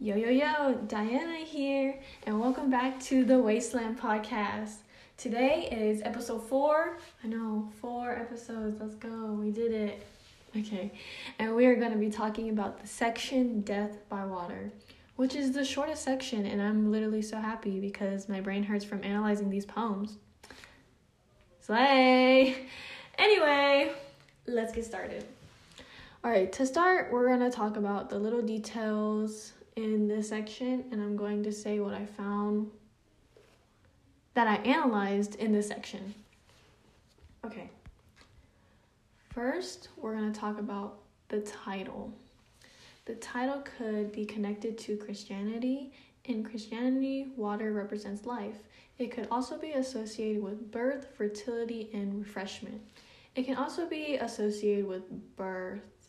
Yo, yo, yo, Diana here, and welcome back to the Wasteland Podcast. Today is episode four. I know, four episodes. Let's go. We did it. Okay, and we are going to be talking about the section Death by Water, which is the shortest section, and I'm literally so happy because my brain hurts from analyzing these poems. Slay! Anyway, let's get started. All right, to start, we're going to talk about the little details in this section, and I'm going to say what I found that I analyzed in this section. Okay. First, we're going to talk about the title. The title could be connected to Christianity. In Christianity, water represents life. It could also be associated with birth, fertility, and refreshment. It can also be associated with birth.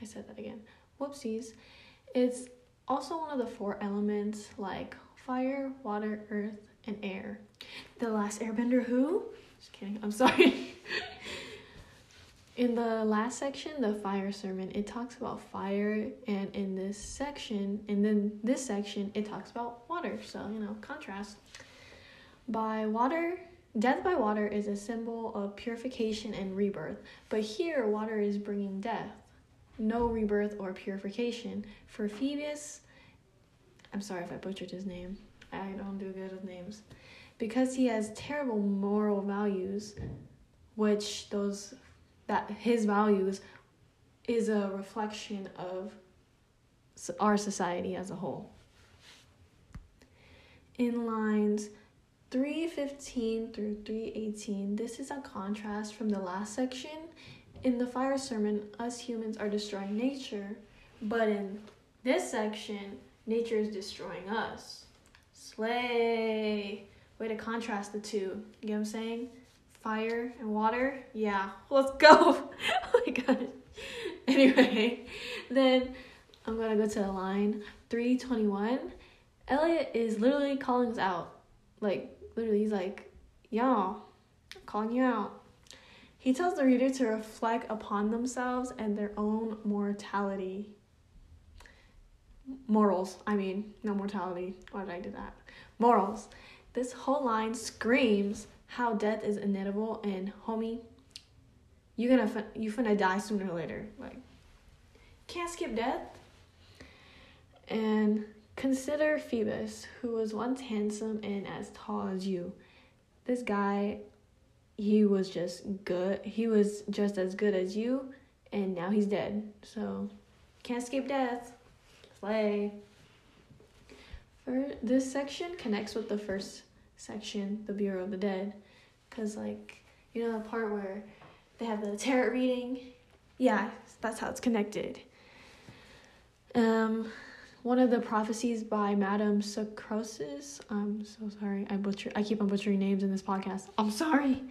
I said that again. Whoopsies. It's also one of the four elements like fire, water, earth, and air. The last airbender who? Just kidding, I'm sorry. in the last section, the fire sermon, it talks about fire, and in this section, and then this section, it talks about water. So, you know, contrast. By water, death by water is a symbol of purification and rebirth, but here, water is bringing death no rebirth or purification. For Phoebus, I'm sorry if I butchered his name. I don't do good with names. Because he has terrible moral values, which those that his values is a reflection of our society as a whole. In lines 315 through 318, this is a contrast from the last section in the fire sermon, us humans are destroying nature, but in this section, nature is destroying us. Slay! Way to contrast the two. You get what I'm saying? Fire and water? Yeah, let's go! oh my god. Anyway, then I'm gonna go to the line 321. Eliot is literally calling us out. Like, literally, he's like, y'all, calling you out. He tells the reader to reflect upon themselves and their own mortality. Morals, I mean, no mortality. Why did I do that? Morals. This whole line screams how death is inevitable and homie, you gonna you finna die sooner or later. Like, can't skip death. And consider Phoebus, who was once handsome and as tall as you. This guy he was just good. He was just as good as you, and now he's dead. So can't escape death. Slay. For this section connects with the first section, the Burial of the Dead, cause like you know the part where they have the tarot reading. Yeah, that's how it's connected. Um, one of the prophecies by Madame Socrates. I'm so sorry. I butcher. I keep on butchering names in this podcast. I'm sorry.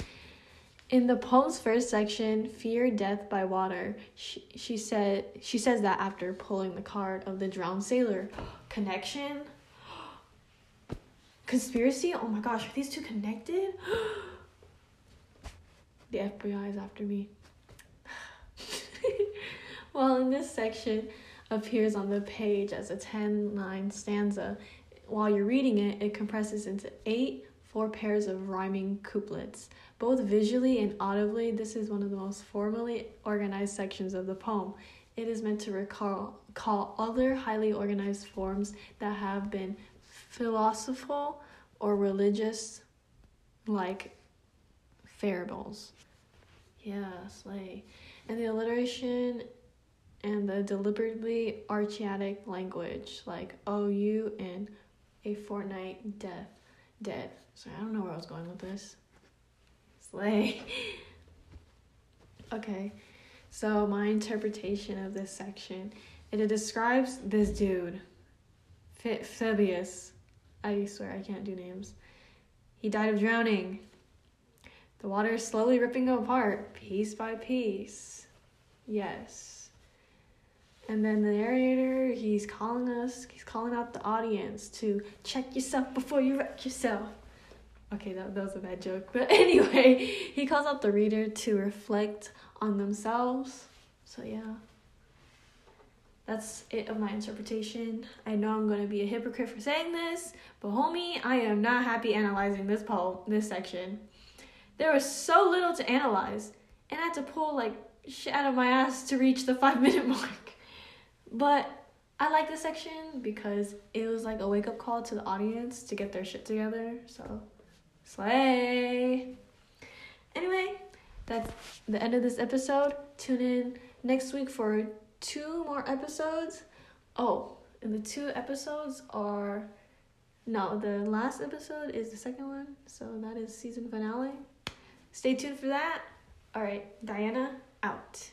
In the poem's first section, "Fear Death by Water," she, she said she says that after pulling the card of the drowned sailor. Connection. Conspiracy. Oh my gosh, are these two connected? the FBI is after me. well, in this section appears on the page as a 10 line stanza. While you're reading it, it compresses into eight four pairs of rhyming couplets. Both visually and audibly, this is one of the most formally organized sections of the poem. It is meant to recall call other highly organized forms that have been philosophical or religious, like parables. Yeah, slay. And the alliteration and the deliberately archaic language like OU and a fortnight death dead. So I don't know where I was going with this. Slay. okay, so my interpretation of this section it describes this dude, Phoebus. I swear I can't do names. He died of drowning. The water is slowly ripping him apart, piece by piece. Yes. And then the narrator, he's calling us, he's calling out the audience to check yourself before you wreck yourself. Okay, that, that was a bad joke. But anyway, he calls out the reader to reflect on themselves. So, yeah. that's it of my interpretation. I know I'm gonna be a hypocrite for saying this, but homie, I am not happy analyzing this poem, this section. There was so little to analyze, and I had to pull like shit out of my ass to reach the five minute mark. But I like this section because it was like a wake up call to the audience to get their shit together. So, slay. Anyway, that's the end of this episode. Tune in next week for two more episodes. Oh, and the two episodes are no, the last episode is the second one, so that is season finale. Stay tuned for that. All right, Diana out.